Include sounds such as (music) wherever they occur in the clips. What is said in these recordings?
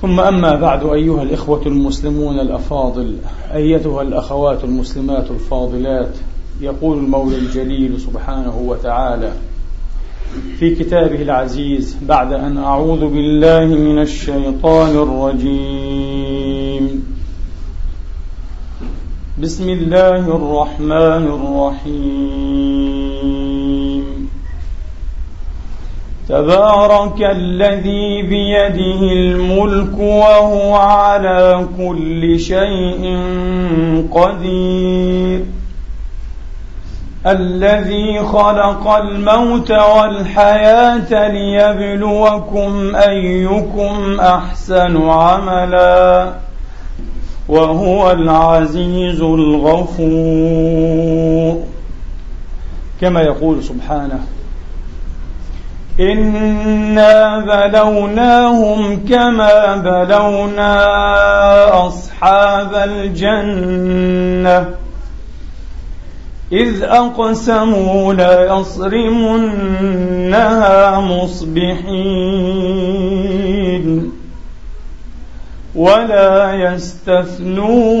ثم أما بعد أيها الإخوة المسلمون الأفاضل أيتها الأخوات المسلمات الفاضلات يقول المولى الجليل سبحانه وتعالى في كتابه العزيز بعد أن أعوذ بالله من الشيطان الرجيم. بسم الله الرحمن الرحيم. تبارك الذي بيده الملك وهو على كل شيء قدير. الذي خلق الموت والحياة ليبلوكم أيكم أحسن عملا. وهو العزيز الغفور. كما يقول سبحانه إنا بلوناهم كما بلونا أصحاب الجنة إذ أقسموا ليصرمنها مصبحين ولا يستثنون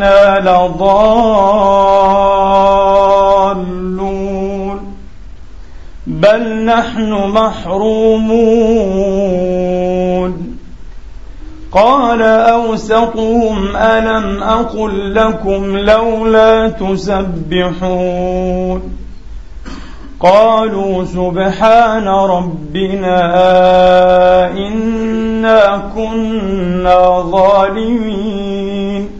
إنا لضالون بل نحن محرومون قال أوسطهم ألم أقل لكم لولا تسبحون قالوا سبحان ربنا إنا كنا ظالمين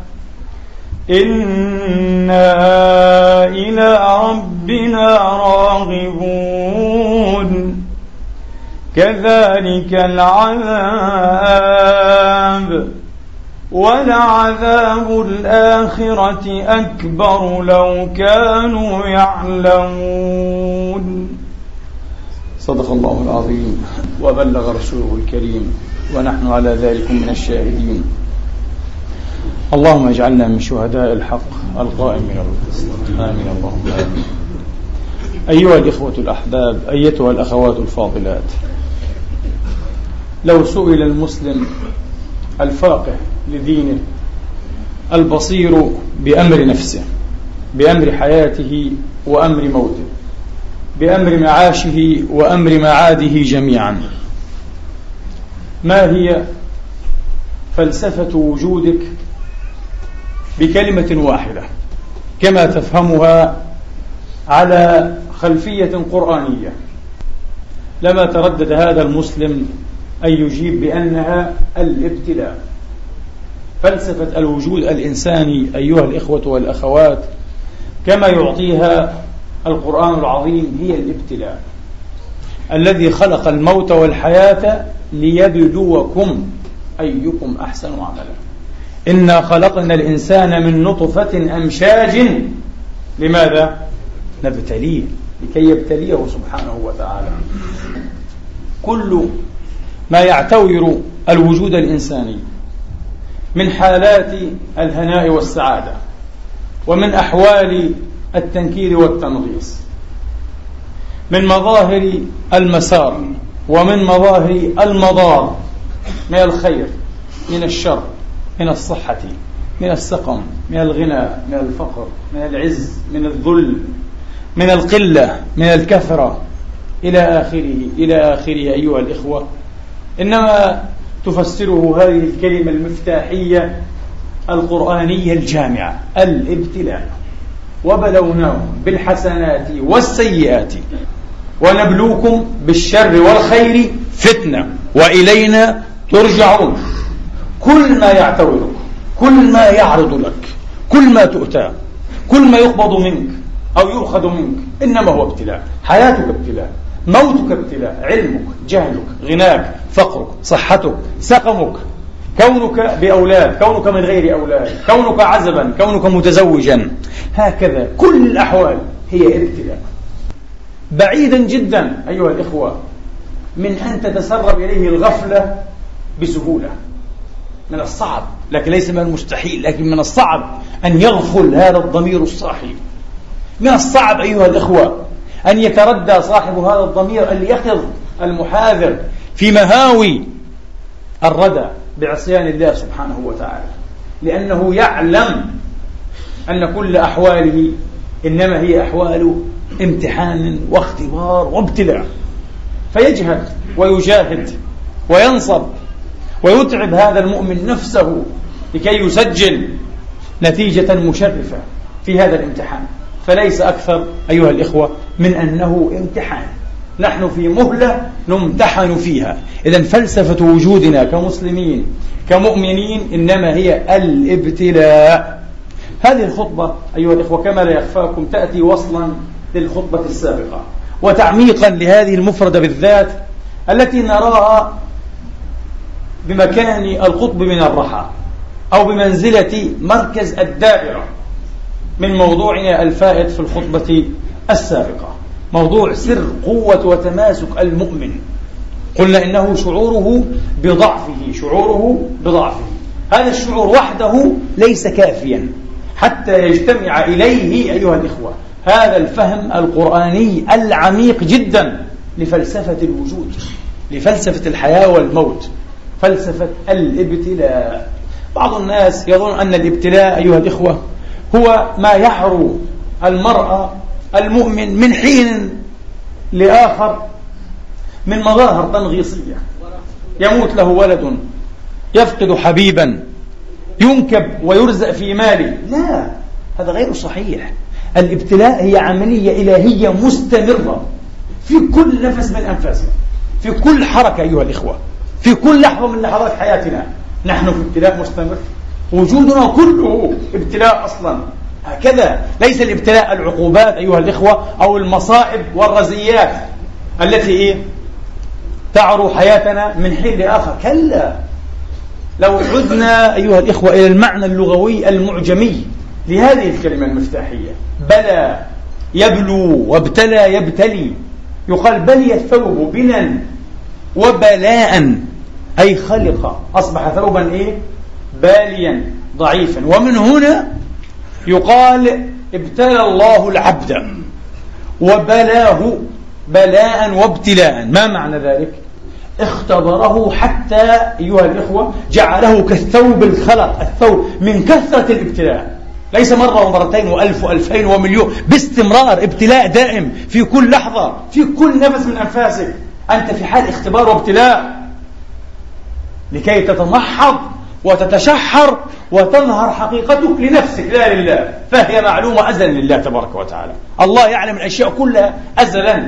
إنا إلى ربنا راغبون كذلك العذاب ولعذاب الآخرة أكبر لو كانوا يعلمون صدق الله العظيم وبلغ رسوله الكريم ونحن على ذلك من الشاهدين اللهم اجعلنا من شهداء الحق القائمين بالقسط آمين. اللهم آمين. أيها الإخوة الأحباب أيتها الأخوات الفاضلات لو سئل المسلم الفاقه لدينه البصير بأمر نفسه بأمر حياته وأمر موته بأمر معاشه وأمر معاده جميعا ما هي فلسفة وجودك بكلمة واحدة كما تفهمها على خلفية قرآنية. لما تردد هذا المسلم أن يجيب بأنها الابتلاء. فلسفة الوجود الإنساني أيها الإخوة والأخوات كما يعطيها القرآن العظيم هي الابتلاء. الذي خلق الموت والحياة ليبلوكم أيكم أحسن عملا. إنا خلقنا الإنسان من نطفة أمشاج. لماذا؟ نبتليه لكي يبتليه سبحانه وتعالى. كل ما يعتور الوجود الإنساني من حالات الهناء والسعادة ومن أحوال التنكير والتنغيص من مظاهر المسار ومن مظاهر المضار من الخير من الشر. من الصحة من السقم من الغنى من الفقر من العز من الذل من القلة من الكثرة إلى آخره إلى آخره أيها الإخوة. إنما تفسره هذه الكلمة المفتاحية القرآنية الجامعة الابتلاء. وبلوناهم بالحسنات والسيئات ونبلوكم بالشر والخير فتنة وإلينا ترجعون. كل ما يعتورك كل ما يعرض لك كل ما تؤتى كل ما يقبض منك أو يؤخذ منك إنما هو ابتلاء. حياتك ابتلاء موتك ابتلاء علمك جهلك غناك فقرك صحتك سقمك. كونك بأولاد كونك من غير أولاد كونك عزبا كونك متزوجا. هكذا كل الأحوال هي ابتلاء. بعيدا جدا أيها الإخوة من أن تتسرب إليه الغفلة بسهولة. من الصعب لكن ليس من المستحيل لكن من الصعب أن يغفل هذا الضمير الصاحي. من الصعب أيها الإخوة أن يتردى صاحب هذا الضمير اليقظ المحاذر في مهاوي الردى بعصيان الله سبحانه وتعالى. لأنه يعلم أن كل أحواله إنما هي أحوال امتحان واختبار وابتلاء. فيجهد ويجاهد وينصب ويتعب هذا المؤمن نفسه لكي يسجل نتيجة مشرفة في هذا الامتحان. فليس أكثر أيها الإخوة من أنه امتحان. نحن في مهلة نمتحن فيها. إذا فلسفة وجودنا كمسلمين كمؤمنين إنما هي الابتلاء. هذه الخطبة أيها الإخوة كما لا يخفاكم تأتي وصلا للخطبة السابقة. وتعميقا لهذه المفردة بالذات التي نراها بمكان القطب من الرحى أو بمنزلة مركز الدائرة من موضوعنا الفائت في الخطبة السابقة. موضوع سر قوة وتماسك المؤمن. قلنا إنه شعوره بضعفه شعوره بضعفه. هذا الشعور وحده ليس كافيا حتى يجتمع إليه أيها الإخوة هذا الفهم القرآني العميق جدا لفلسفة الوجود لفلسفة الحياة والموت. فلسفة الابتلاء. بعض الناس يظن أن الابتلاء أيها الإخوة هو ما يحرو المرأة المؤمن من حين لآخر من مظاهر تنغيصية. يموت له ولد يفقد حبيبا ينكب ويرزق في ماله. لا هذا غير صحيح. الابتلاء هي عملية إلهية مستمرة في كل نفس من أنفاسنا في كل حركة أيها الإخوة. في كل لحظة من لحظات حياتنا. نحن في ابتلاء مستمر. وجودنا كله ابتلاء أصلا. هكذا ليس الابتلاء العقوبات أيها الإخوة أو المصائب والرزيات التي إيه؟ تعرو حياتنا من حين لآخر. كلا. لو عدنا أيها الإخوة إلى المعنى اللغوي المعجمي لهذه الكلمة المفتاحية. بلى يبلو وابتلى يبتلي. يقال بلي الثوب بنا وبلاء. أي خلق. أصبح ثوبا إيه؟ باليا ضعيفا. ومن هنا يقال ابتلى الله العبد وبلاه بلاء وابتلاء. ما معنى ذلك؟ اختبره حتى أيها الإخوة جعله كالثوب الخلق الثوب من كثرة الابتلاء. ليس مرة ومرتين وألف وألفين ومليون باستمرار ابتلاء دائم في كل لحظة في كل نفس من أنفاسك. أنت في حال اختبار وابتلاء. لكي تتمحض وتتشحر وتظهر حقيقتك لنفسك. لا لله. فهي معلومة أزلا لله تبارك وتعالى. الله يعلم الأشياء كلها أزلا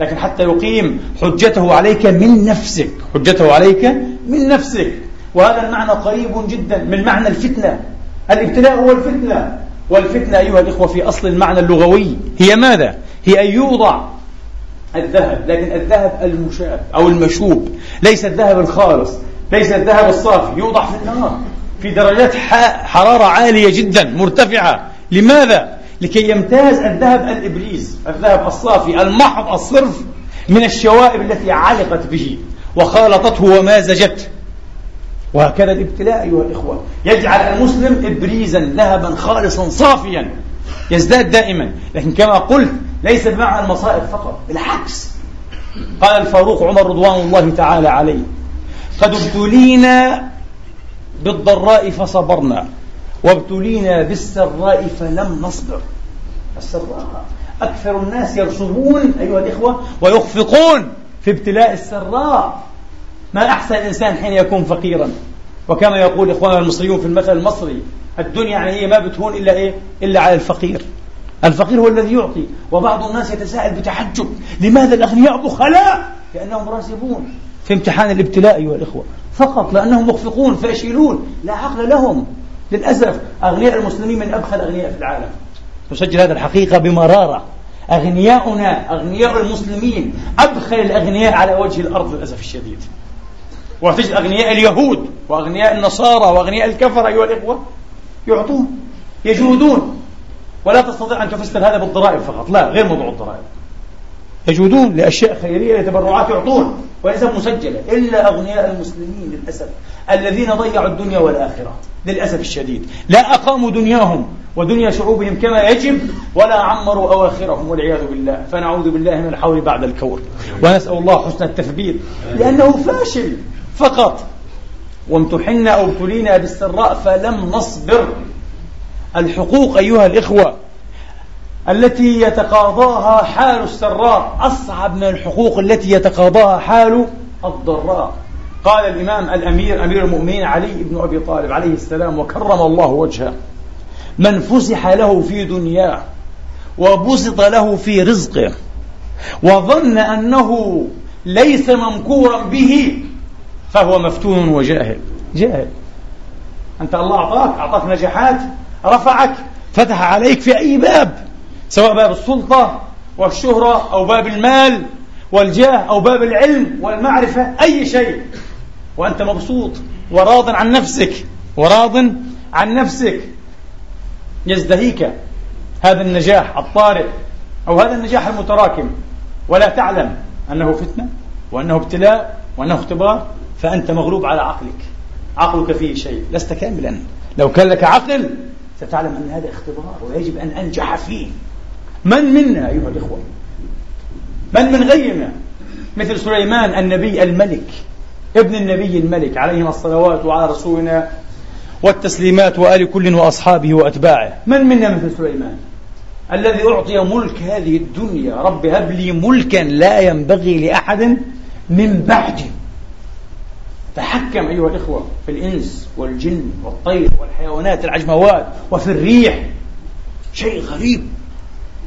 لكن حتى يقيم حجته عليك من نفسك. حجته عليك من نفسك. وهذا المعنى قريب جدا من معنى الفتنة. الابتلاء هو الفتنة. والفتنة أيها الإخوة في أصل المعنى اللغوي هي ماذا؟ هي أن يوضع الذهب لكن الذهب المشاب أو المشوب ليس الذهب الخالص. ليس الذهب الصافي يوضع في النار في درجات حرارة عالية جدا مرتفعة. لماذا؟ لكي يمتاز الذهب الإبريز الذهب الصافي المحض الصرف من الشوائب التي علقت به وخالطته ومازجته وهكذا الابتلاء أيها الإخوة. يجعل المسلم إبريزا ذهبا خالصا صافيا. يزداد دائما. لكن كما قلت ليس بمعنى المصائب فقط بالعكس. قال الفاروق عمر رضوان الله تعالى عليه قد ابتلينا بالضراء فصبرنا وابتلينا بالسراء فلم نصبر. السراء أكثر الناس يرسمون أيها الإخوة ويخفقون في ابتلاء السراء. ما أحسن الإنسان حين يكون فقيرا؟ وكما يقول إخواننا المصريون في المثل المصري الدنيا يعني هي ما بتهون إلا إيه؟ إلا على الفقير. الفقير هو الذي يعطي وبعض الناس يتساءل بتحجب لماذا الأغنياء بخلاء؟ لأنهم راسبون. في امتحان الابتلاء أيها الإخوة. فقط لأنهم مخفقون فاشلون لا عقل لهم. للأسف أغنياء المسلمين من أبخل الأغنياء في العالم. نسجل هذه الحقيقة بمرارة. أغنياؤنا أغنياء المسلمين أبخل الأغنياء على وجه الأرض للأسف الشديد. وتجد أغنياء اليهود وأغنياء النصارى وأغنياء الكفر أيها الإخوة. يعطون يجودون. ولا تستطيع أن تفسر هذا بالضرائب فقط. لا غير موضوع الضرائب. يجودون لأشياء خيرية لتبرعات يعطون وليس مسجلة. إلا أغنياء المسلمين للأسف الذين ضيعوا الدنيا والآخرة للأسف الشديد. لا أقاموا دنياهم ودنيا شعوبهم كما يجب ولا عمروا أواخرهم والعياذ بالله. فنعوذ بالله من الحول بعد الكور. ونسأل الله حسن التثبيت لأنه فاشل فقط. وامتحنا أو ابتلينا بالسراء فلم نصبر. الحقوق أيها الإخوة التي يتقاضاها حال السراء أصعب من الحقوق التي يتقاضاها حال الضراء. قال الإمام الأمير أمير المؤمنين علي بن أبي طالب عليه السلام وكرم الله وجهه من فسح له في دنياه وبسط له في رزقه وظن أنه ليس ممكورا به فهو مفتون وجاهل. جاهل. أنت الله أعطاك أعطاك نجاحات رفعك فتح عليك في أي باب. سواء باب السلطة والشهرة أو باب المال والجاه أو باب العلم والمعرفة أي شيء. وأنت مبسوط وراض عن نفسك وراض عن نفسك. يزدهيك هذا النجاح الطارئ أو هذا النجاح المتراكم. ولا تعلم أنه فتنة وأنه ابتلاء وأنه اختبار فأنت مغلوب على عقلك. عقلك فيه شيء لست كاملا. لو كان لك عقل ستعلم أن هذا اختبار ويجب أن أنجح فيه. من منا أيها الإخوة؟ من من غيرنا؟ مثل سليمان النبي الملك ابن النبي الملك عليهما الصلوات وعلى رسولنا والتسليمات وآل كل وأصحابه وأتباعه. من منا مثل سليمان؟ الذي أعطي ملك هذه الدنيا رب هب لي ملكا لا ينبغي لأحد من بعدي تحكم أيها الإخوة في الإنس والجن والطير والحيوانات العجموات وفي الريح. شيء غريب.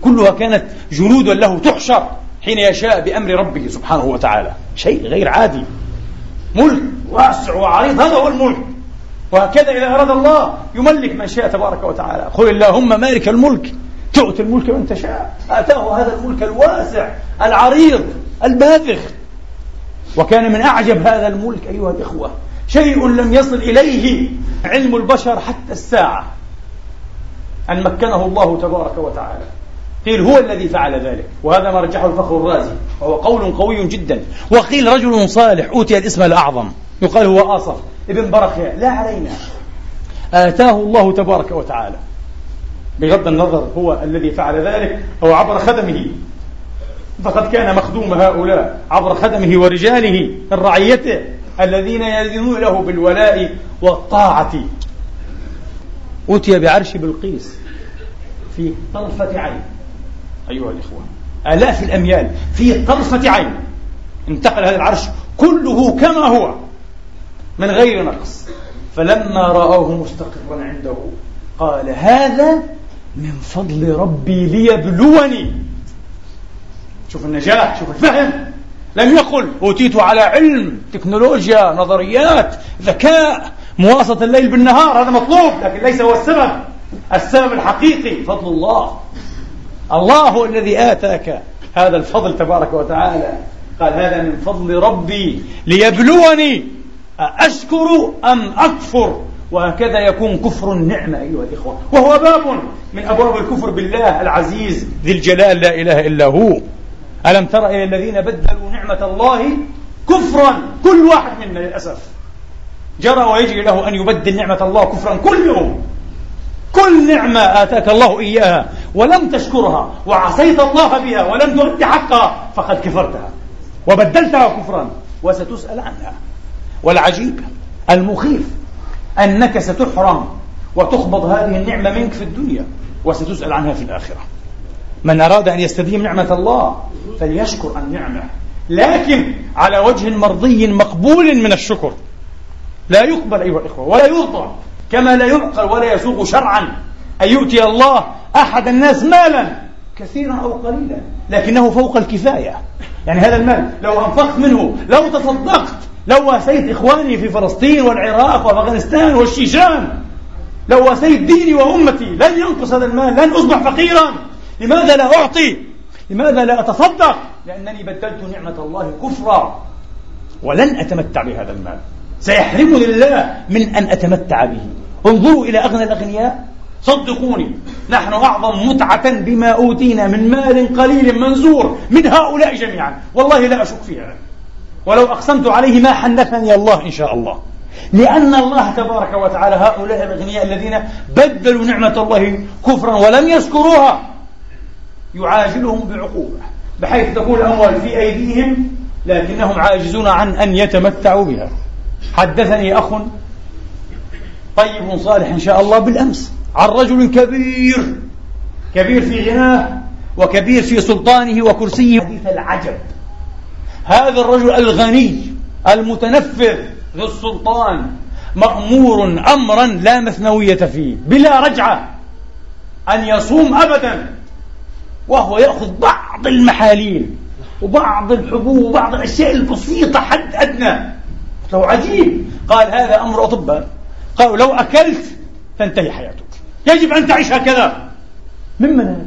كلها كانت جنودا له تحشر حين يشاء بأمر ربه سبحانه وتعالى. شيء غير عادي. ملك واسع وعريض هذا هو الملك. وهكذا إذا أراد الله يملك من شاء تبارك وتعالى. قل اللهم مالك الملك. تؤتي الملك من تشاء. آتاه هذا الملك الواسع العريض الباذخ. وكان من أعجب هذا الملك أيها الإخوة. شيء لم يصل إليه علم البشر حتى الساعة. أن مكنه الله تبارك وتعالى. قيل هو الذي فعل ذلك وهذا ما رجحه الفخر الرازي وهو قول قوي جدا. وقيل رجل صالح أوتي الاسم الأعظم يقال هو آصف ابن برخيا لا علينا. آتاه الله تبارك وتعالى. بغض النظر هو الذي فعل ذلك أو عبر خدمه. فقد كان مخدوم هؤلاء عبر خدمه ورجاله من رعيته الذين يدينون له بالولاء والطاعة. أتي بعرش بلقيس في طرفة عين. أيها الإخوة آلاف الأميال في طرفة عين انتقل هذا العرش كله كما هو من غير نقص. فلما رآه مستقرا عنده قال هذا من فضل ربي ليبلوني. شوف النجاح شوف الفهم. لم يقل أوتيت على علم تكنولوجيا نظريات ذكاء مواصلة الليل بالنهار هذا مطلوب لكن ليس هو السبب. السبب الحقيقي فضل الله. الله الذي آتاك هذا الفضل تبارك وتعالى. قال هذا من فضل ربي ليبلوني. أشكر أم أكفر؟ وهكذا يكون كفر النعمة أيها الإخوة. وهو باب من أبواب الكفر بالله العزيز ذي الجلال لا إله إلا هو. ألم تر إلى الذين بدلوا نعمة الله كفرا؟ كل واحد منا للأسف جرى ويجري له أن يبدل نعمة الله كفرا كل يوم كل نعمة آتاك الله إياها ولم تشكرها وعصيت الله بها ولم تؤد حقها فقد كفرتها وبدلتها كفرا وستسأل عنها. والعجيب المخيف أنك ستحرم وتخبض هذه النعمة منك في الدنيا وستسأل عنها في الآخرة. من أراد أن يستديم نعمة الله فليشكر النعمة لكن على وجه مرضي مقبول من الشكر. لا يقبل أيها الإخوة ولا يرضى. كما لا يعقل ولا يسوق شرعا أن يؤتي الله أحد الناس مالا كثيرا أو قليلا لكنه فوق الكفاية. يعني هذا المال لو أنفقت منه لو تصدقت لو واسيت إخواني في فلسطين والعراق وأفغانستان والشيشان لو واسيت ديني وأمتي لن ينقص هذا المال لن أصبح فقيرا. لماذا لا أعطي؟ لماذا لا أتصدق؟ لأنني بدلت نعمة الله كفرا ولن أتمتع بهذا المال. سيحرمني الله من أن أتمتع به. انظروا إلى أغنى الأغنياء. صدقوني نحن أعظم متعة بما أوتينا من مال قليل منزور من هؤلاء جميعا. والله لا أشك فيها. ولو أقسمت عليه ما حنثني الله إن شاء الله. لأن الله تبارك وتعالى هؤلاء الأغنياء الذين بدلوا نعمة الله كفرا ولم يشكروها يعاجلهم بعقوبة بحيث تكون الأموال في أيديهم لكنهم عاجزون عن أن يتمتعوا بها. حدثني أخ طيب صالح إن شاء الله بالأمس عن رجل كبير كبير في غناه وكبير في سلطانه وكرسيه. حديث العجب. هذا الرجل الغني المتنفذ ذو السلطان مأمور أمرا لا مثنوية فيه بلا رجعة أن يصوم أبدا وهو يأخذ بعض المحاليل وبعض الحبوب وبعض الأشياء البسيطة حد أدنى. له عجيب. قال هذا أمر أطباء. قالوا لو أكلت تنتهي حياتك. يجب أن تعيش هكذا. ممن هذا؟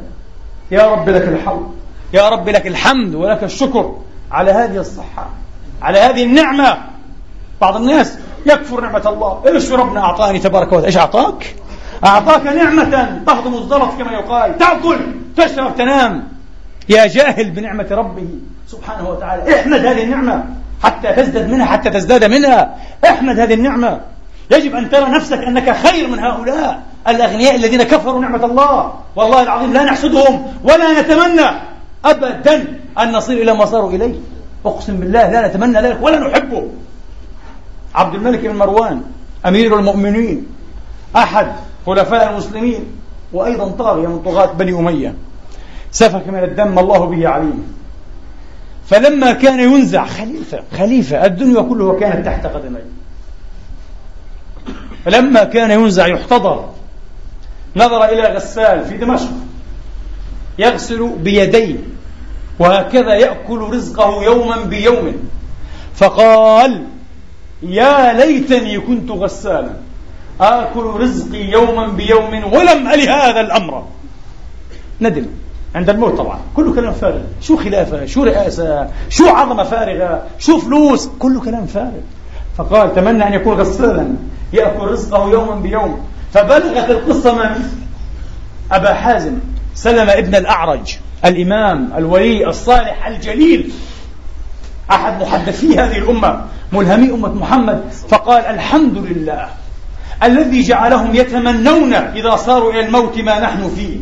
يا رب لك الحمد. يا رب لك الحمد ولك الشكر على هذه الصحة على هذه النعمة. بعض الناس يكفر نعمة الله. إيش ربنا أعطاني تبارك وتعالى؟ إيش أعطاك؟ أعطاك نعمة تهضم الزلط كما يقال. تأكل تشرب تنام. يا جاهل بنعمة ربه سبحانه وتعالى. احمد هذه النعمة. حتى تزداد منها حتى تزداد منها. احمد هذه النعمة. يجب أن ترى نفسك أنك خير من هؤلاء الأغنياء الذين كفروا نعمة الله. والله العظيم لا نحسدهم ولا نتمنى أبدا أن نصل إلى ما صاروا إليه. أقسم بالله لا نتمنى ذلك ولا نحبه. عبد الملك بن مروان أمير المؤمنين أحد خلفاء المسلمين وأيضا طاغية من طغاة بني أمية. سفك من الدم الله به عليم. فلما كان ينزع خليفة خليفة الدنيا كلها كانت تحت قدميه. فلما كان ينزع يحتضر. نظر إلى غسال في دمشق. يغسل بيديه. وهكذا يأكل رزقه يوما بيوم. فقال يا ليتني كنت غسالا. آكل رزقي يوما بيوم ولم أل هذا الأمر. ندم. عند الموت طبعا. كله كلام فارغ. شو خلافة؟ شو رئاسة؟ شو عظمة فارغة؟ شو فلوس؟ كله كلام فارغ. فقال تمنى أن يكون غسالا يأكل رزقه يوما بيوم. فبلغت القصة من؟ أبا حازم سلم ابن الأعرج الإمام الولي الصالح الجليل. أحد محدثي هذه الأمة ملهمي أمة محمد. فقال الحمد لله الذي جعلهم يتمنون إذا صاروا إلى الموت ما نحن فيه.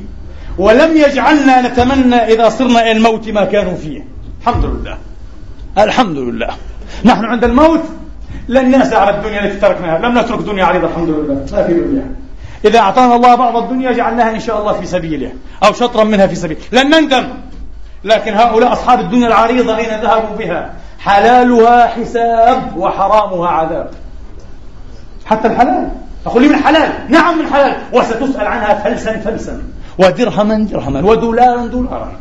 ولم يجعلنا نتمنى إذا صرنا إلى الموت ما كانوا فيه. الحمد لله. الحمد لله. نحن عند الموت لن نأسى على الدنيا التي تركناها. لم نترك دنيا عريضة الحمد لله. ما في دنيا. إذا أعطانا الله بعض الدنيا جعلناها إن شاء الله في سبيله أو شطرا منها في سبيله لن نندم. لكن هؤلاء أصحاب الدنيا العريضة أين ذهبوا بها؟ حلالها حساب وحرامها عذاب. حتى الحلال. أقول لي من حلال نعم من حلال وستسأل عنها فلسا فلسا. ودرهما درهما ودولارا دولارا.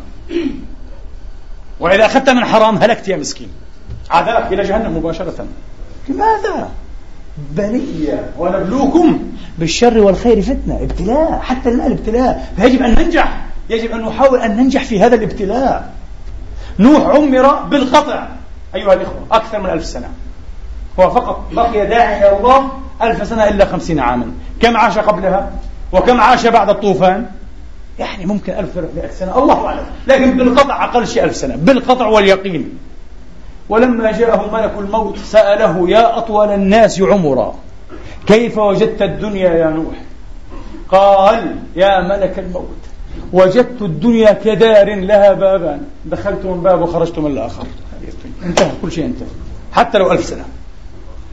وإذا أخذت من حرام هلكت يا مسكين. عذاب إلى جهنم مباشرة. لماذا؟ بلية ونبلوكم بالشر والخير فتنة ابتلاء حتى المال ابتلاء. فيجب أن ننجح يجب أن نحاول أن ننجح في هذا الابتلاء. نوح عمر بالقطع. أيها الإخوة أكثر من ألف سنة. هو فقط بقي داعي إلى الله ألف سنة إلا خمسين عاما. كم عاش قبلها؟ وكم عاش بعد الطوفان؟ يعني ممكن ألف ثلاثمائة سنة الله أعلم. لكن بالقطع أقل شيء ألف سنة بالقطع واليقين. ولما جاءه ملك الموت سأله يا أطول الناس عمرا كيف وجدت الدنيا يا نوح؟ قال يا ملك الموت وجدت الدنيا كدار لها بابان دخلت من باب وخرجت من الآخر. انتهى كل شيء انتهى حتى لو ألف سنة.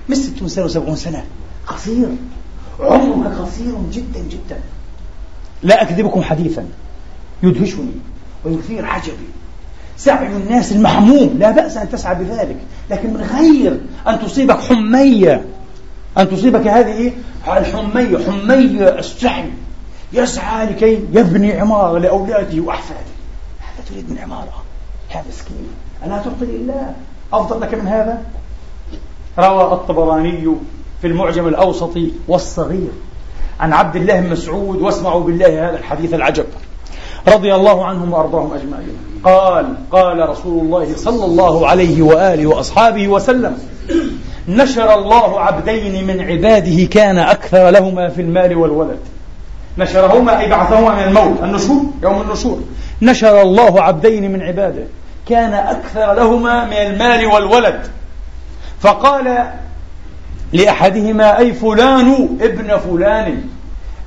مش ستون سنة وسبعون سنة قصير. عمرك قصير جدا جدا. لا أكذبكم حديثا. يدهشني ويثير عجبي. سعي الناس المحموم. لا بأس أن تسعى بذلك. لكن من غير أن تصيبك حمية. أن تصيبك هذه الحمية. حمية السعي يسعى لكي يبني عمارة لأولاده وأحفاده هذا تريد من عمارة. يا مسكين. ألا تعطي لله. أفضل لك من هذا؟ روى الطبراني في المعجم الأوسط والصغير. عن عبد الله بن مسعود واسمعوا بالله هذا الحديث العجب. رضي الله عنهم وأرضاهم أجمعين. قال قال رسول الله صلى الله عليه وآله وأصحابه وسلم نشر الله عبدين من عباده كان أكثر لهما في المال والولد. نشرهما أي بعثهما من الموت النشور يوم النشور. نشر الله عبدين من عباده كان أكثر لهما من المال والولد. فقال لأحدهما أي فلان ابن فلان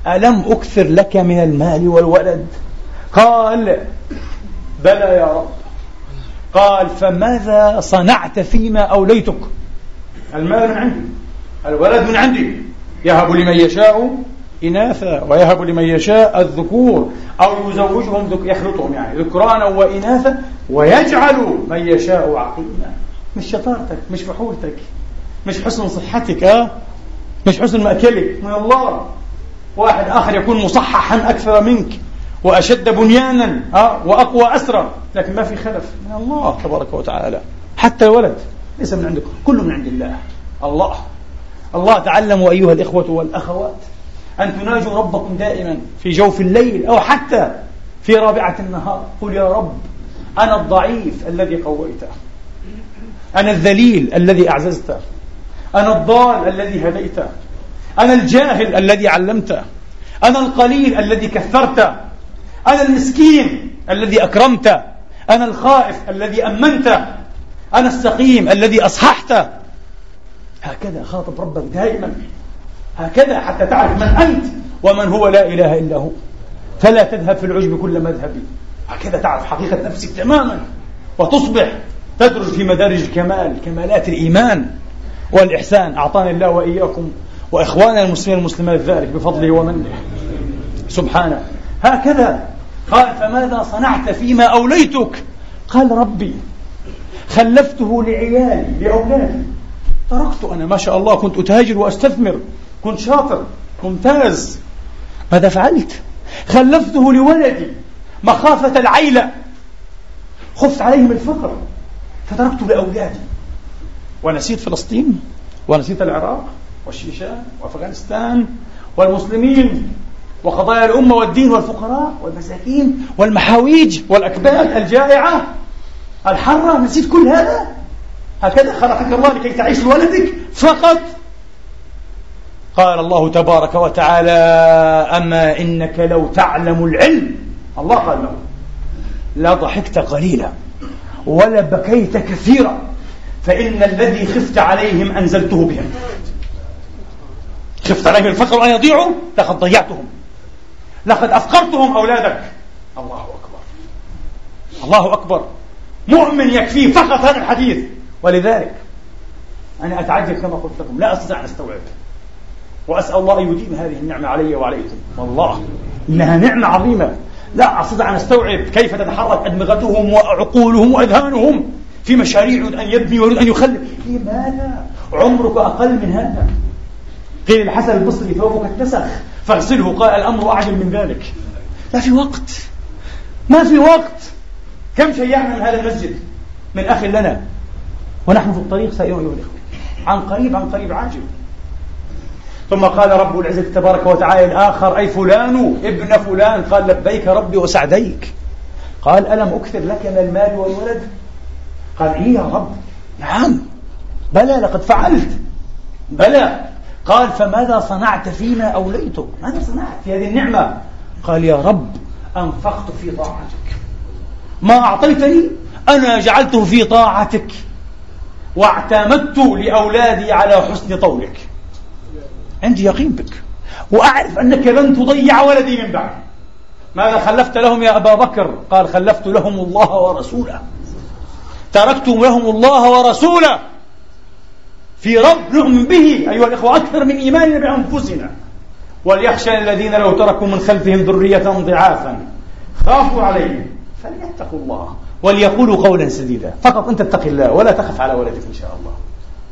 ألم أكثر لك من المال والولد؟ قال بلى يا رب. قال فماذا صنعت فيما أوليتك؟ المال من عندي الولد من عندي. يهب لمن يشاء إناثا ويهب لمن يشاء الذكور أو يزوجهم يخلطهم يعني ذكرانا وإناثا ويجعل من يشاء عقيما. مش شطارتك مش فحولتك. مش حسن صحتك آه مش حسن مأكلك. من الله. واحد آخر يكون مصححا أكثر منك وأشد بنيانا آه وأقوى أسرى لكن ما في خلف. من الله تبارك وتعالى. حتى الولد ليس من عندك كله من عند الله. الله. الله تعلموا أيها الإخوة والأخوات أن تناجوا ربكم دائما في جوف الليل أو حتى في رابعة النهار. قل يا رب أنا الضعيف الذي قويته. أنا الذليل الذي أعززته. أنا الضال الذي هديته أنا الجاهل الذي علمته أنا القليل الذي كثرته أنا المسكين الذي أكرمت. أنا الخائف الذي أمنت. أنا السقيم الذي أصححت. هكذا خاطب ربك دائما. هكذا حتى تعرف من أنت ومن هو لا إله إلا هو. فلا تذهب في العجب كل مذهب. هكذا تعرف حقيقة نفسك تماما. وتصبح تدرج في مدارج الكمال كمالات الإيمان. والإحسان. أعطاني الله وإياكم وإخواننا المسلمين والمسلمات ذلك بفضله ومنه. سبحانه. هكذا. قال فماذا صنعت فيما أوليتك؟ قال ربي خلفته لعيالي لأولادي. تركت أنا. ما شاء الله كنت أتاجر وأستثمر. كنت شاطر ممتاز. ماذا فعلت؟ خلفته لولدي مخافة العيلة. خفت عليهم الفقر فتركت لأولادي. ونسيت فلسطين ونسيت العراق والشيشان وأفغانستان والمسلمين وقضايا الأمة والدين والفقراء والمساكين والمحاويج والأكباد الجائعة الحرة نسيت كل هذا. هكذا خلقك الله لكي تعيش لولدك فقط. قال الله تبارك وتعالى أما إنك لو تعلم العلم الله قال له لا ضحكت قليلا ولا بكيت كثيرا. فإن الذي خفت عليهم أنزلته بهم. خفت عليهم الفقر أن يضيعوا؟ لقد ضيعتهم. لقد أفقرتهم أولادك. الله أكبر. الله أكبر. مؤمن يكفيه فقط هذا الحديث. ولذلك أنا أتعجب كما قلت لكم. لا أستطيع أن أستوعب. وأسأل الله أن يديم هذه النعمة علي وعليكم. والله إنها نعمة عظيمة. لا أستطيع أن أستوعب كيف تتحرك أدمغتهم وعقولهم وأذهانهم. في مشاريع يريد أن يبني ويريد أن يخلف لماذا؟ عمرك أقل من هذا. قيل الحسن البصري ثوبك اتسخ فاغسله قال الأمر أعجل من ذلك. لا في وقت. ما في وقت. كم شيعنا من هذا المسجد؟ من أخ لنا. ونحن في الطريق سائرون أيها الإخوة. عن قريب عن قريب عاجل. ثم قال رب العزة تبارك وتعالى الآخر أي فلان ابن فلان قال لبيك ربي وسعديك. قال ألم أكثر لك من المال والولد؟ قال إيه يا رب؟ نعم. بلى لقد فعلت. بلى. قال فماذا صنعت فيما أوليتك ماذا صنعت في هذه النعمة؟ قال يا رب أنفقت في طاعتك. ما أعطيتني أنا جعلته في طاعتك. واعتمدت لأولادي على حسن طولك. عندي يقين بك. وأعرف أنك لن تضيع ولدي من بعد. ماذا خلفت لهم يا أبا بكر؟ قال خلفت لهم الله ورسوله. تركتم لهم الله ورسوله. في رب نؤمن به أيها الإخوة أكثر من إيماننا بأنفسنا. وليخشى الذين لو تركوا من خلفهم ذرية ضعافا خافوا عليهم فليتقوا الله. وليقولوا قولا سديدا. فقط أنت اتق الله ولا تخف على ولدك إن شاء الله.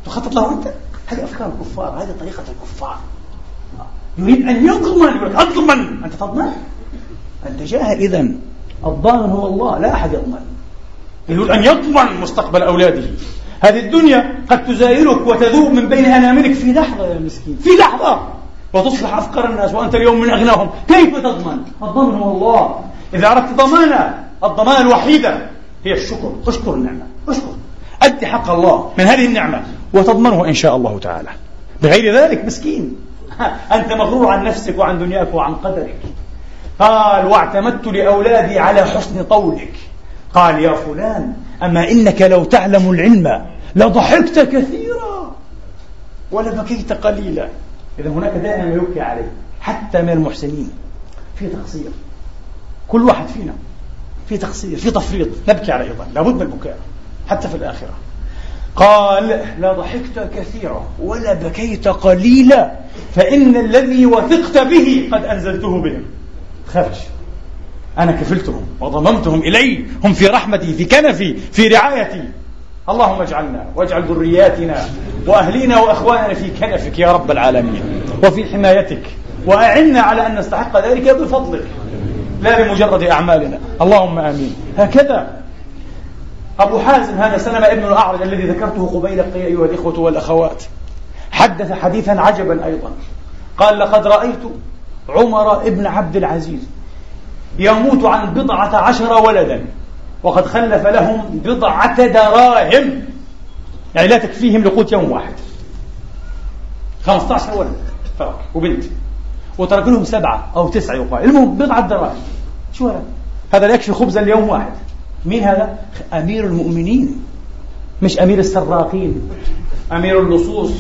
تخطط له أنت؟ هذه أفكار الكفار هذه طريقة الكفار. يريد أن يضمن يقول أضمن أنت تضمن. أنت جاهل إذا الضامن هو الله لا أحد يضمن. يريد أن يضمن مستقبل أولاده. هذه الدنيا قد تزايرك وتذوب من بين أناملك في لحظة يا مسكين. في لحظة. وتصبح أفقر الناس وأنت اليوم من أغناهم. كيف تضمن؟ الضمن هو الله. إذا أردت ضمانة الضمانة الوحيدة هي الشكر. اشكر النعمة. اشكر. أدي حق الله من هذه النعمة. وتضمنه إن شاء الله تعالى. بغير ذلك مسكين. (laughs) أنت مغرور عن نفسك وعن دنياك وعن قدرك. قال واعتمدت لأولادي على حسن طولك. قال يا فلان أما إنك لو تعلم العلم لضحكت كثيرا ولبكيت قليلا. إذا هناك دائما يبكي عليه حتى من المحسنين. في تقصير. كل واحد فينا في تقصير في تفريط. نبكي على أيضا. لابد من البكاء حتى في الآخرة. قال لا ضحكت كثيرا ولا بكيت قليلا فإن الذي وثقت به قد أنزلته بهم. خرج. أنا كفلتهم وضممتهم إلي هم في رحمتي في كنفي في رعايتي. اللهم اجعلنا واجعل ذرياتنا وأهلينا وأخواننا في كنفك يا رب العالمين وفي حمايتك. وأعنا على أن نستحق ذلك بفضلك لا بمجرد أعمالنا. اللهم آمين. هكذا. أبو حازم هذا سلمة ابن الأعرج الذي ذكرته قبيل أيها الإخوة والأخوات حدث حديثا عجبا أيضا. قال لقد رأيت عمر ابن عبد العزيز يموت عن بضعة عشر ولدا. وقد خلف لهم بضعة دراهم. يعني لا تكفيهم لقوت يوم واحد. 15 ولد. فرق وبنت. وترك لهم سبعة أو تسعة يقال. المهم بضعة دراهم. شو هذا؟ هذا لا يكفي خبزا ليوم واحد. مين هذا؟ أمير المؤمنين. مش أمير السراقين. أمير اللصوص.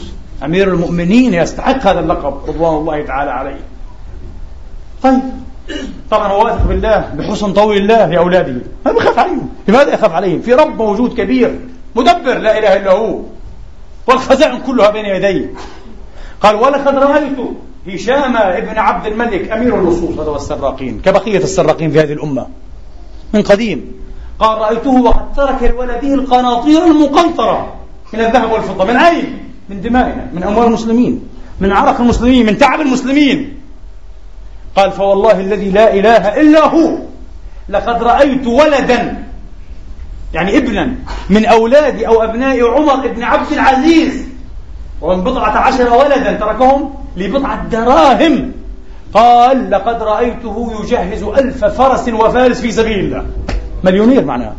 أمير المؤمنين. يستحق هذا اللقب. رضوان الله تعالى عليه. طيب. طبعا هو واثق بالله بحسن طول الله لأولاده ما بيخاف عليهم. لماذا يخاف عليهم؟ في رب موجود كبير مدبر لا إله إلا هو. والخزائن كلها بين يديه. قال ولقد رأيت هشام ابن عبد الملك أمير اللصوص هذا والسراقين كبقية السراقين في هذه الأمة. من قديم. قال رأيته وقد ترك لولده القناطير المقنطرة من الذهب والفضة من أين؟ من دمائنا من أموال المسلمين من عرق المسلمين من تعب المسلمين. قال فوالله الذي لا إله إلا هو لقد رأيت ولدا يعني ابنا من أولاد أو أبناء عمر بن عبد العزيز ومن بضعة عشر ولدا تركهم لبضعة دراهم. قال لقد رأيته يجهز ألف فرس وفارس في سبيل الله. مليونير معناها.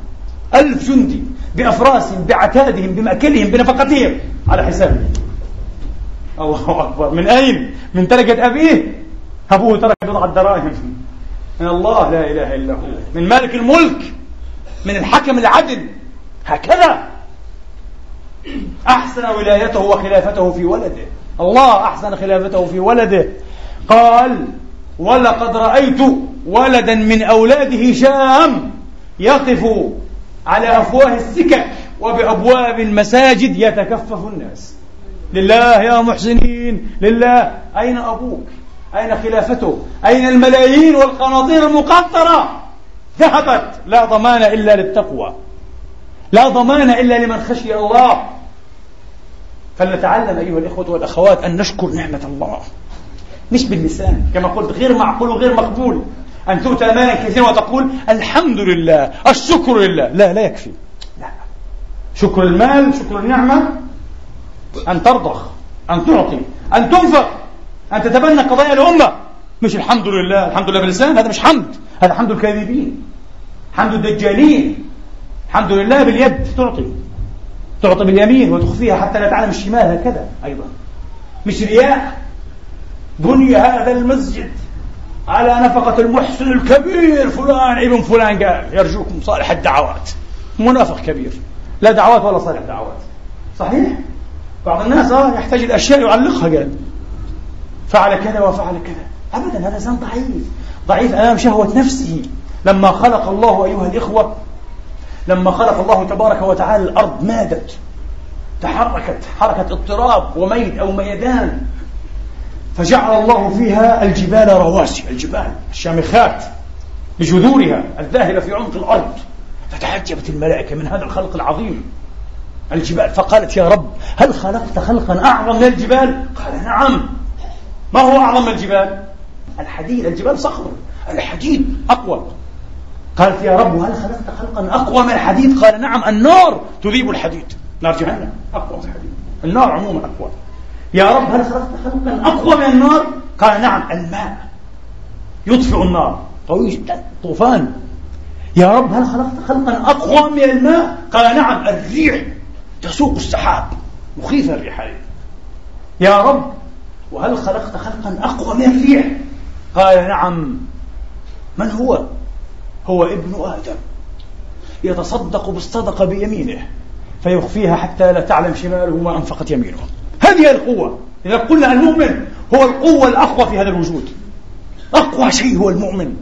ألف جندي بأفراسهم بعتادهم بمأكلهم بنفقتهم على حسابه. الله أكبر. من أين؟ من تركة أبيه؟ أبوه ترك بضعة دراهم من الله لا إله إلا هو. من مالك الملك. من الحكم العدل. هكذا. أحسن ولايته وخلافته في ولده. الله أحسن خلافته في ولده. قال ولقد رأيت ولدا من أولاد هشام يقف على أفواه السكك وبأبواب المساجد يتكفف الناس. لله يا محسنين. لله. أين أبوك؟ أين خلافته؟ أين الملايين والقناطير المقطرة؟ ذهبت. لا ضمان إلا للتقوى. لا ضمان إلا لمن خشي الله. فلنتعلم أيها الإخوة والأخوات أن نشكر نعمة الله. مش باللسان كما قلت غير معقول وغير مقبول. أن تؤتى مالا كثيرا وتقول الحمد لله الشكر لله. لا لا يكفي. لا. شكر المال شكر النعمة. أن ترضخ أن تعطي أن تنفق. أن تتبنى قضايا الأمة. مش الحمد لله الحمد لله باللسان هذا مش حمد هذا حمد الكاذبين حمد الدجالين الحمد لله باليد تعطي تعطي باليمين وتخفيها حتى لا تعلم الشمال هكذا أيضا. مش رياء. بني هذا المسجد على نفقة المحسن الكبير. فلان ابن فلان قال يرجوكم صالح الدعوات. منافق كبير. لا دعوات ولا صالح دعوات. صحيح؟ بعض الناس آه يحتاج الاشياء يعلقها قال. فعل كذا وفعل كذا. ابدا هذا إنسان ضعيف. ضعيف أمام شهوة نفسه. لما خلق الله أيها الإخوة لما خلق الله تبارك وتعالى الأرض مادت. تحركت حركه اضطراب وميد أو ميدان. فجعل الله فيها الجبال رواسي. الجبال الشامخات بجذورها الذاهبة في عمق الأرض. فتعجبت الملائكة من هذا الخلق العظيم. الجبال فقالت يا رب هل خلقت خلقا أعظم من الجبال؟ قال نعم. ما هو أعظم الجبال؟ الحديد. الجبال صخر. الحديد أقوى. قالت يا رب هل خلقت خلقا أقوى من الحديد؟ قال نعم النار تذيب الحديد. نار جهنم أقوى من الحديد. النار عموما أقوى. يا رب هل خلقت خلقا أقوى من النار؟ قال نعم الماء يطفئ النار. قوي جدا. طوفان. يا رب هل خلقت خلقا أقوى من الماء؟ قال نعم الريح تسوق السحاب. مخيفة الريح هذه. يا رب وهل خلقت خلقا أقوى من الريح؟ قال نعم. من هو؟ هو ابن آدم. يتصدق بالصدقة بيمينه فيخفيها حتى لا تعلم شماله ما أنفقت يمينه. هذه القوة. إذا قلنا المؤمن هو القوة الأقوى في هذا الوجود. أقوى شيء هو المؤمن.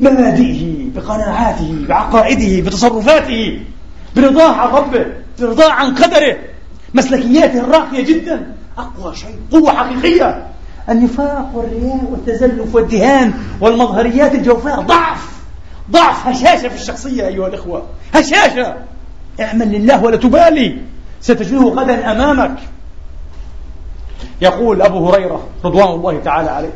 مبادئه بقناعاته بعقائده بتصرفاته برضاه عن ربه برضاه عن قدره. مسلكياته الراقية جدا. أقوى شيء قوة حقيقية. النفاق والرياء والتزلف والدهان والمظهريات الجوفاء ضعف ضعف هشاشة في الشخصية أيها الإخوة هشاشة. اعمل لله ولا تبالي ستجده غدا أمامك. يقول أبو هريرة رضوان الله تعالى عليه.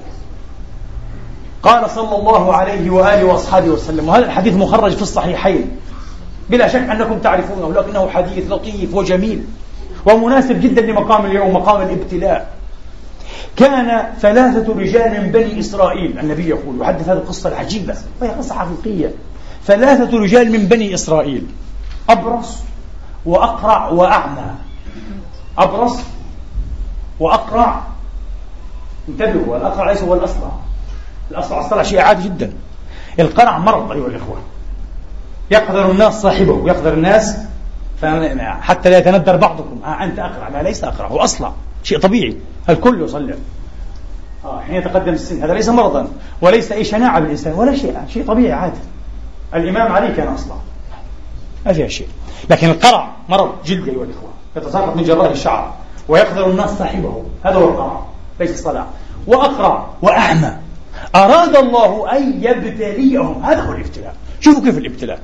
قال صلى الله عليه وآله وأصحابه وسلم وهذا الحديث مخرج في الصحيحين. بلا شك أنكم تعرفونه لكنه حديث لطيف وجميل. ومناسب جدا لمقام اليوم مقام الابتلاء. كان ثلاثة رجال من بني إسرائيل النبي يقول يحدث هذه القصة العجيبة وهي قصة حقيقية. ثلاثة رجال من بني إسرائيل أبرص وأقرع وأعمى. أبرص وأقرع. انتبهوا الأقرع ليس هو الأصلع. الأصلع الصلع شيء عادي جدا. القرع مرض أيها الإخوة. يقدر الناس صاحبه يقدر الناس حتى لا يتندر بعضكم. آه أنت أقرع. لا ليس أقرع. هو أصلع. شيء طبيعي. الكل يصلع؟ آه حين يتقدم السن. هذا ليس مرضا. وليس أي شناعة بالإنسان. ولا شيء. شيء طبيعي عادي. الإمام علي كان أصلع. ما فيها شيء. لكن القرع مرض جلدي أيها الإخوة. يتساقط من جراح الشعر ويقدر الناس صاحبه. هذا هو القرع. ليس الصلاة وأقرع وأعمى. أراد الله أن يبتليهم. هذا هو الابتلاء. شوفوا كيف الابتلاء.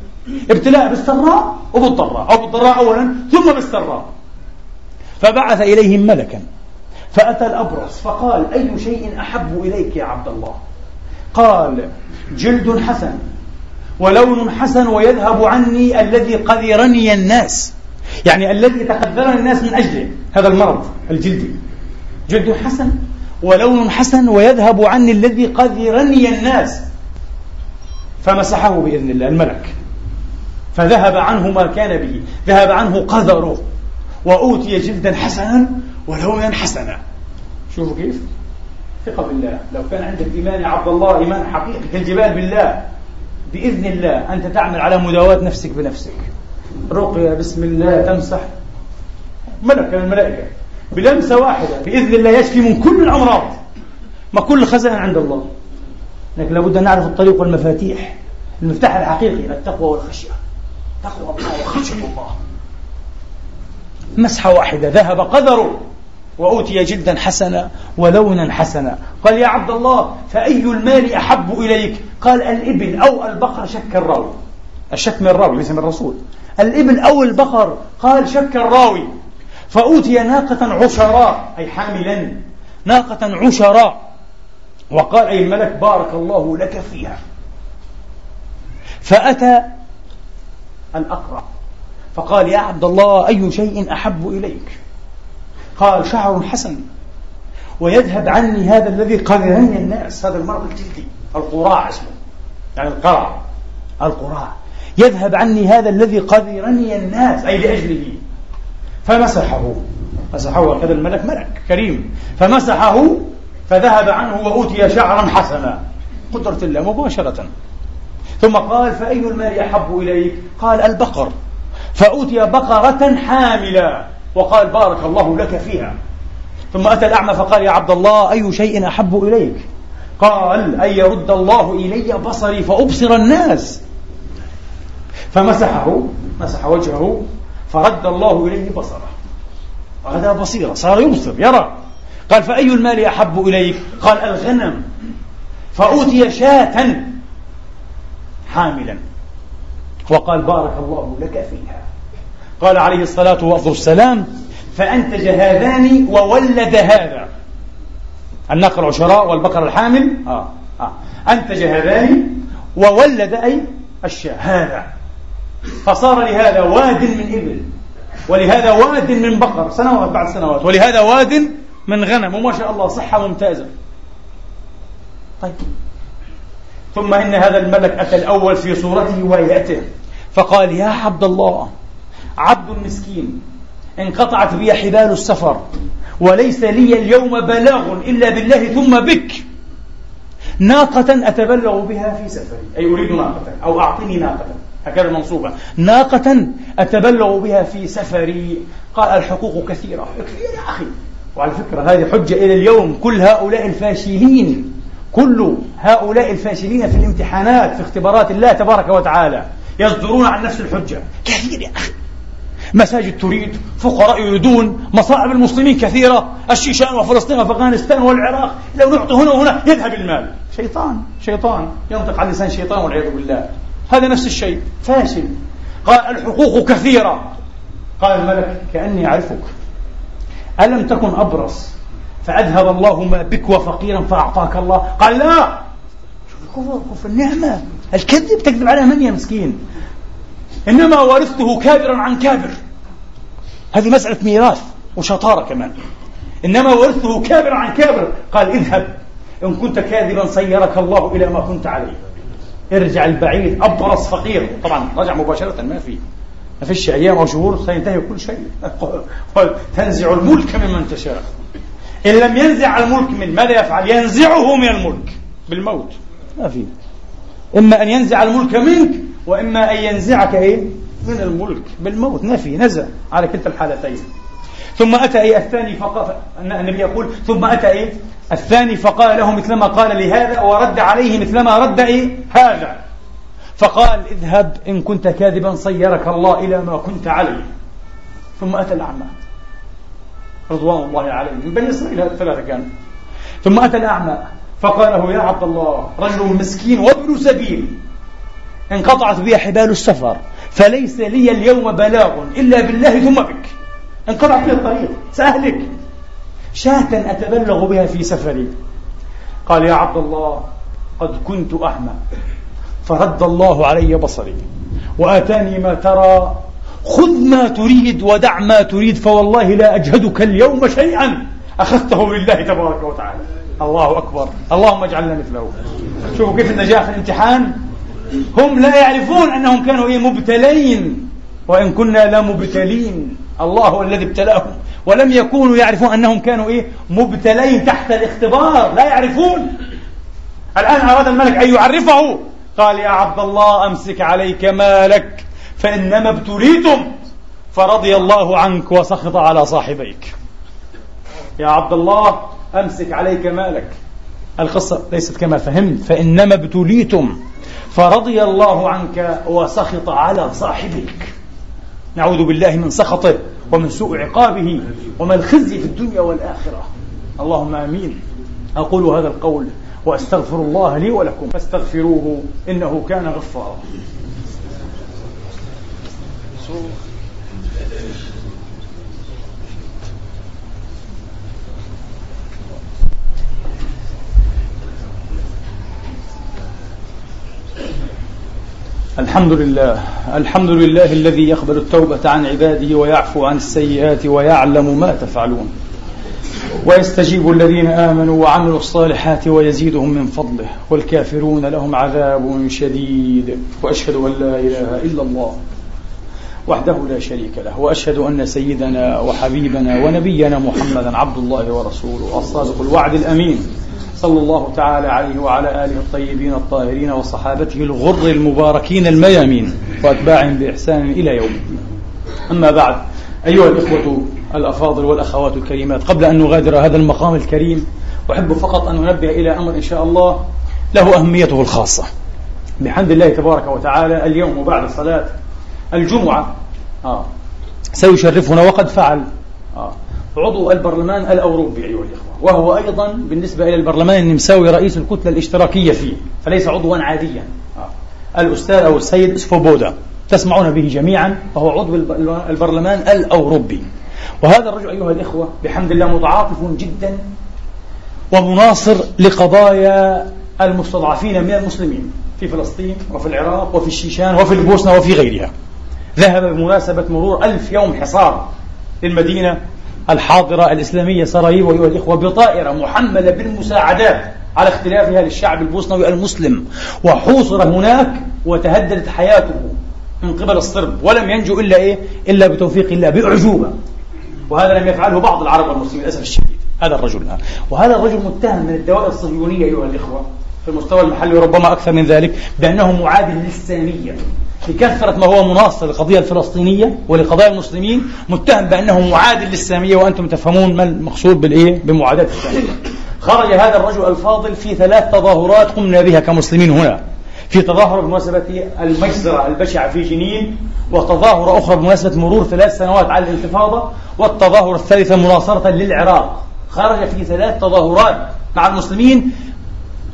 ابتلاء بالسراء وبالضراء أو بالضراء أولا ثم بالسراء. فبعث إليهم ملكا. فأتى الأبرص فقال أي شيء أحب إليك يا عبد الله؟ قال جلد حسن ولون حسن ويذهب عني الذي قذرني الناس. يعني الذي تخذلني الناس من أجله هذا المرض الجلدي. جلد حسن ولون حسن ويذهب عني الذي قد رني الناس. فمسحه بإذن الله الملك. فذهب عنه ما كان به ذهب عنه قدره وأوتي جلدا حسنا ولونا حسنا. شوفوا كيف؟ ثقة بالله. لو كان عندك إيمان يا عبد الله إيمان حقيقي كالجبال بالله بإذن الله أنت تعمل على مداواة نفسك بنفسك. رقية بسم الله تمسح. ملك من الملائكة. بلمسة واحدة بإذن الله يشفي من كل الأمراض. ما كل الخزائن عند الله. لكن لابد أن نعرف الطريق والمفاتيح المفتاح الحقيقي التقوى والخشية. تقوى الله وخشية الله. مسحة واحدة. ذهب قدره وأوتي جلدا حسنا ولونا حسنا. قال يا عبد الله فأي المال أحب إليك؟ قال الإبل أو البقر شك الراوي. الشك من الراوي ليس من الرسول. الإبل أو البقر؟ قال شك الراوي. فأوتي ناقة عشراء أي حاملا. ناقة عشراء. وقال أي الملك بارك الله لك فيها. فأتى الأقرع فقال يا عبد الله أي شيء أحب إليك؟ قال شعر حسن. ويذهب عني هذا الذي قذرني الناس هذا المرض الجلدي القراع اسمه. يعني القرع القراع يذهب عني هذا الذي قذرني الناس أي لأجله. فمسحه. مسحه هذا الملك ملك كريم. فمسحه فذهب عنه وأوتي شعرا حسنا. قدرة الله مباشرة. ثم قال فأي المال أحب إليك؟ قال البقر. فأوتي بقرة حاملة. وقال بارك الله لك فيها. ثم أتى الأعمى فقال يا عبد الله أي شيء أحب إليك؟ قال أن يرد الله إلي بصري فأبصر الناس. فمسحه مسح وجهه فرد الله إليه بصره. وهذا بصيرة صار يبصر يرى. قال فأي المال أحب إليك؟ قال الغنم. فأوتي شاة حاملا. وقال بارك الله لك فيها. قال عليه الصلاة والسلام فأنتج هذان وولد هذا. الناقة العشراء والبقر الحامل. آه. آه. أنتج هذان وولد أي الشاة. هذا. فصار لهذا واد من إبل. ولهذا واد من بقر. سنوات بعد سنوات. ولهذا واد من غنم وما شاء الله صحة ممتازة. طيب. ثم إن هذا الملك أتى الأول في صورته وهيئته فقال يا عبد الله عبد مسكين انقطعت بي حبال السفر وليس لي اليوم بلاغ إلا بالله ثم بك. ناقة أتبلغ بها في سفري. أي أريد ناقة أو أعطني ناقة. هكذا منصوبة. ناقة أتبلغ بها في سفري. قال الحقوق كثيرة. كثير يا أخي. وعلى فكرة هذه حجة إلى اليوم كل هؤلاء الفاشلين كل هؤلاء الفاشلين في الامتحانات في اختبارات الله تبارك وتعالى يصدرون عن نفس الحجة. كثير يا أخي. مساجد تريد فقراء يريدون مصائب المسلمين كثيرة الشيشان وفلسطين وأفغانستان والعراق لو نعطي هنا وهنا يذهب المال. شيطان شيطان. ينطق عن لسان شيطان والعياذ بالله. هذا نفس الشيء. فاشل. قال الحقوق كثيرة. قال الملك كأني أعرفك. ألم تكن أبرص؟ فأذهب الله ما بك وفقيرا فأعطاك الله. قال لا. شوف الكفر كفر النعمة. الكذب تكذب على من يا مسكين؟ إنما ورثته كابرا عن كابر. هذه مسألة ميراث وشطارة كمان. إنما ورثته كابرا عن كابر. قال اذهب. إن كنت كاذبا صيرك الله إلى ما كنت عليه. ارجع البعيد أبرص فقير. طبعا رجع مباشرة ما في ما فيش أيام أو شهور سينتهي كل شيء. تنزع الملك ممن تشاء. إن لم ينزع الملك من ماذا يفعل؟ ينزعه من الملك. بالموت. ما في. إما أن ينزع الملك منك وإما أن ينزعك إيه؟ من الملك. بالموت. نفي نزع. على كلتا الحالتين. ثم أتى إيه؟ الثاني فقال النبي يقول ثم أتى إيه؟ الثاني فقال له مثلما قال لهذا ورد عليه مثلما رد إيه؟ هذا. فقال اذهب إن كنت كاذبا صيرك الله إلى ما كنت عليه. ثم أتى الأعمى. رضوان الله عليه. من بني إسرائيل الثلاثة كانوا ثم أتى الأعمى. فقال له يا عبد الله رجل مسكين وابن سبيل. انقطعت بي حبال السفر فليس لي اليوم بلاغ إلا بالله ثم بك. انقطعت بي الطريق سأهلك. شاة أتبلغ بها في سفري. قال يا عبد الله قد كنت أعمى. فرد الله علي بصري. وآتاني ما ترى. خذ ما تريد ودع ما تريد فوالله لا أجهدك اليوم شيئا. أخذته لله تبارك وتعالى. الله أكبر. اللهم اجعلنا مثله. شوفوا كيف النجاح في الامتحان. هم لا يعرفون أنهم كانوا إيه مبتلين. وإن كنا لمبتلين الله هو الذي ابتلاهم. ولم يكونوا يعرفون أنهم كانوا إيه مبتلين تحت الاختبار. لا يعرفون. الآن أراد الملك أن يعرفه. قال يا عبد الله أمسك عليك مالك فإنما ابتليتم. فرضي الله عنك وسخط على صاحبيك. يا عبد الله أمسك عليك مالك. القصة ليست كما فهمت. فإنما ابتليتم. فرضي الله عنك وسخط على صاحبك نعوذ بالله من سخطه ومن سوء عقابه ومن الخزي في الدنيا والآخرة. اللهم آمين. أقول هذا القول وأستغفر الله لي ولكم. فاستغفروه إنه كان غفارا. الحمد لله. الحمد لله الذي يقبل التوبة عن عباده ويعفو عن السيئات ويعلم ما تفعلون. ويستجيب الذين آمنوا وعملوا الصالحات ويزيدهم من فضله والكافرون لهم عذاب شديد وأشهد أن لا إله إلا الله وحده لا شريك له وأشهد أن سيدنا وحبيبنا ونبينا محمدا عبد الله ورسوله الصادق الوعد الأمين صلى الله تعالى عليه وعلى آله الطيبين الطاهرين وصحابته الغر المباركين الميامين وأتباعهم بإحسان إلى يوم الدين. أما بعد أيها الإخوة الأفاضل والأخوات الكريمات قبل أن نغادر هذا المقام الكريم أحب فقط أن أنبه إلى أمر إن شاء الله له أهميته الخاصة. بحمد الله تبارك وتعالى اليوم بعد صلاه الجمعة آه سيشرفنا وقد فعل آه عضو البرلمان الأوروبي أيها الإخوة وهو أيضا بالنسبة إلى البرلمان النمساوي رئيس الكتلة الاشتراكية فيه فليس عضوا عاديا آه. الأستاذ أو السيد سفوبودا تسمعون به جميعا وهو عضو البرلمان الأوروبي وهذا الرجل أيها الإخوة بحمد الله متعاطف جدا ومناصر لقضايا المستضعفين من المسلمين في فلسطين وفي العراق وفي الشيشان وفي البوسنة وفي غيرها. ذهب بمناسبة مرور ألف يوم حصار للمدينة الحاضرة الإسلامية سراييفو أيها الإخوة بطائرة محملة بالمساعدات على اختلافها للشعب البوسنوي المسلم وحوصر هناك وتهددت حياته من قبل الصرب ولم ينجو إلا إيه؟ إلا بتوفيق الله بأعجوبة. وهذا لم يفعله بعض العرب المسلمين للأسف الشديد هذا الرجل وهذا الرجل متهم من الدوائر الصهيونية أيها الإخوة في المستوى المحلي وربما أكثر من ذلك بأنه معادل للسامية بكثرة ما هو مناصر للقضية الفلسطينية ولقضايا المسلمين متهم بأنه معادل للسامية وأنتم تفهمون ما المقصود بالإيه؟ بمعاداة السامية. خرج هذا الرجل الفاضل في ثلاث تظاهرات قمنا بها كمسلمين هنا. في تظاهرة بمناسبة المجزرة البشعة في جنين وتظاهرة أخرى بمناسبة مرور ثلاث سنوات على الانتفاضة والتظاهرة الثالثة مناصرة للعراق. خرج في ثلاث تظاهرات مع المسلمين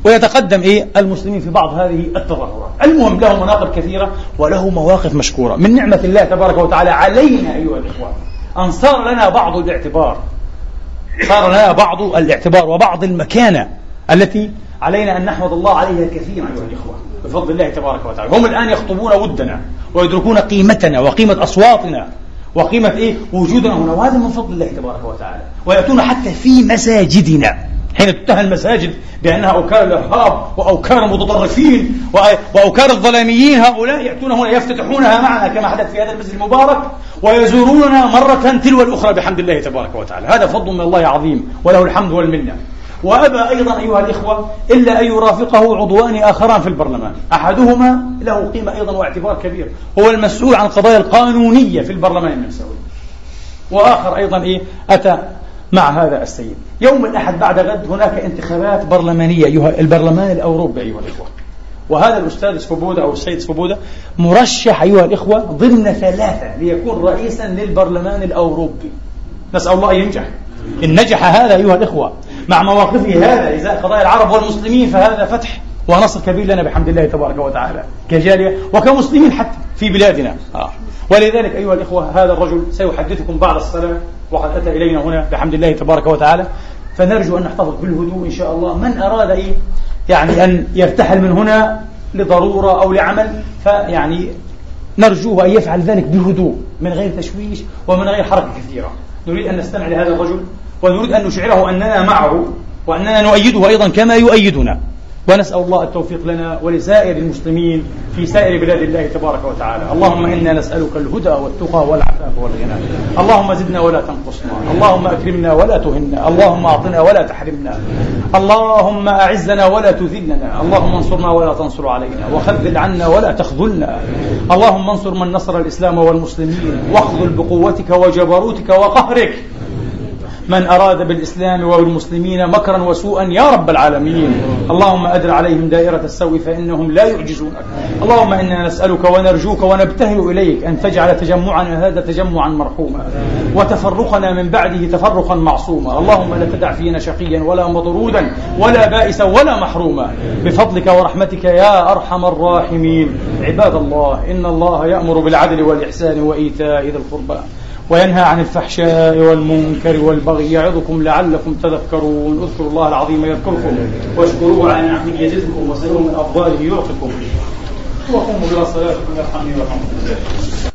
ويتقدم إيه؟ المسلمين في بعض هذه التظاهرات. المهم له مناقب كثيرة وله مواقف مشكورة. من نعمة الله تبارك وتعالى علينا أيها الإخوان أن صار لنا بعض الاعتبار صار لنا بعض الاعتبار وبعض المكانة التي علينا أن نحمد الله عليها كثيرا أيها الإخوة بفضل الله تبارك وتعالى. هم الآن يخطبون ودنا ويدركون قيمتنا وقيمة أصواتنا وقيمة إيه؟ وجودنا هنا. وهذا من فضل الله تبارك وتعالى. ويأتون حتى في مساجدنا. حين تتهم المساجد بأنها أوكار الإرهاب وأوكار المتطرفين وأوكار الظلاميين هؤلاء يأتون هنا يفتتحونها معنا كما حدث في هذا المسجد المبارك ويزوروننا مرة تلو الأخرى بحمد الله تبارك وتعالى. هذا فضل من الله عظيم وله الحمد والمنة. وأبى أيضا أيها الإخوة إلا أن يرافقه عضوان آخران في البرلمان. أحدهما له قيمة أيضا واعتبار كبير هو المسؤول عن القضايا القانونية في البرلمان النمساوي وآخر أيضا إيه أتى مع هذا السيد. يوم الأحد بعد غد هناك انتخابات برلمانية أيها البرلمان الأوروبي أيها الإخوة. وهذا الأستاذ سفوبودا أو السيد سفوبودا مرشح أيها الإخوة ضمن ثلاثة ليكون رئيسا للبرلمان الأوروبي. نسأل الله أن ينجح. إن نجح هذا أيها الإخوة مع مواقفه هذا إزاء قضايا العرب والمسلمين فهذا فتح ونصر كبير لنا بحمد الله تبارك وتعالى كجالية وكمسلمين حتى في بلادنا. آه. ولذلك أيها الإخوة هذا الرجل سيحدثكم بعد الصلاة وقد أتى إلينا هنا بحمد الله تبارك وتعالى. فنرجو أن نحتفظ بالهدوء إن شاء الله. من أراد إيه؟ يعني أن يرتحل من هنا لضرورة أو لعمل فيعني نرجوه أن يفعل ذلك بهدوء من غير تشويش ومن غير حركة كثيرة. نريد أن نستمع لهذا الرجل. ونريد أن نشعره أننا معه وأننا نؤيده أيضا كما يؤيدنا. ونسأل الله التوفيق لنا ولسائر المسلمين في سائر بلاد الله تبارك وتعالى. اللهم إنا نسألك الهدى والتقى والعفاف والغنى. اللهم زدنا ولا تنقصنا. اللهم أكرمنا ولا تهنا. اللهم أعطنا ولا تحرمنا. اللهم أعزنا ولا تذلنا. اللهم انصرنا ولا تنصر علينا. وخذل عنا ولا تخذلنا. اللهم انصر من نصر الإسلام والمسلمين. واخذل بقوتك وجبروتك وقهرك. من أراد بالإسلام وبالمسلمين مكرا وسوءا يا رب العالمين. اللهم أدر عليهم دائرة السوء فإنهم لا يعجزونك اللهم إنا نسألك ونرجوك ونبتهل إليك أن تجعل تجمعنا هذا تجمعا مرحوما وتفرقنا من بعده تفرقا معصوما. اللهم لا تدع فينا شقيا ولا مطرودا ولا بائسا ولا محروما. بفضلك ورحمتك يا أرحم الراحمين. عباد الله إن الله يأمر بالعدل والإحسان وإيتاء ذي القربى. وينهى عن الفحشاء والمنكر والبغي يعظكم لعلكم تذكرون. اذكروا الله العظيم يذكركم واشكروه على نعمه يزدكم وسلوه من افضاله يعطكم وقوموا إلى صلاتكم يرحمني ويرحمكم.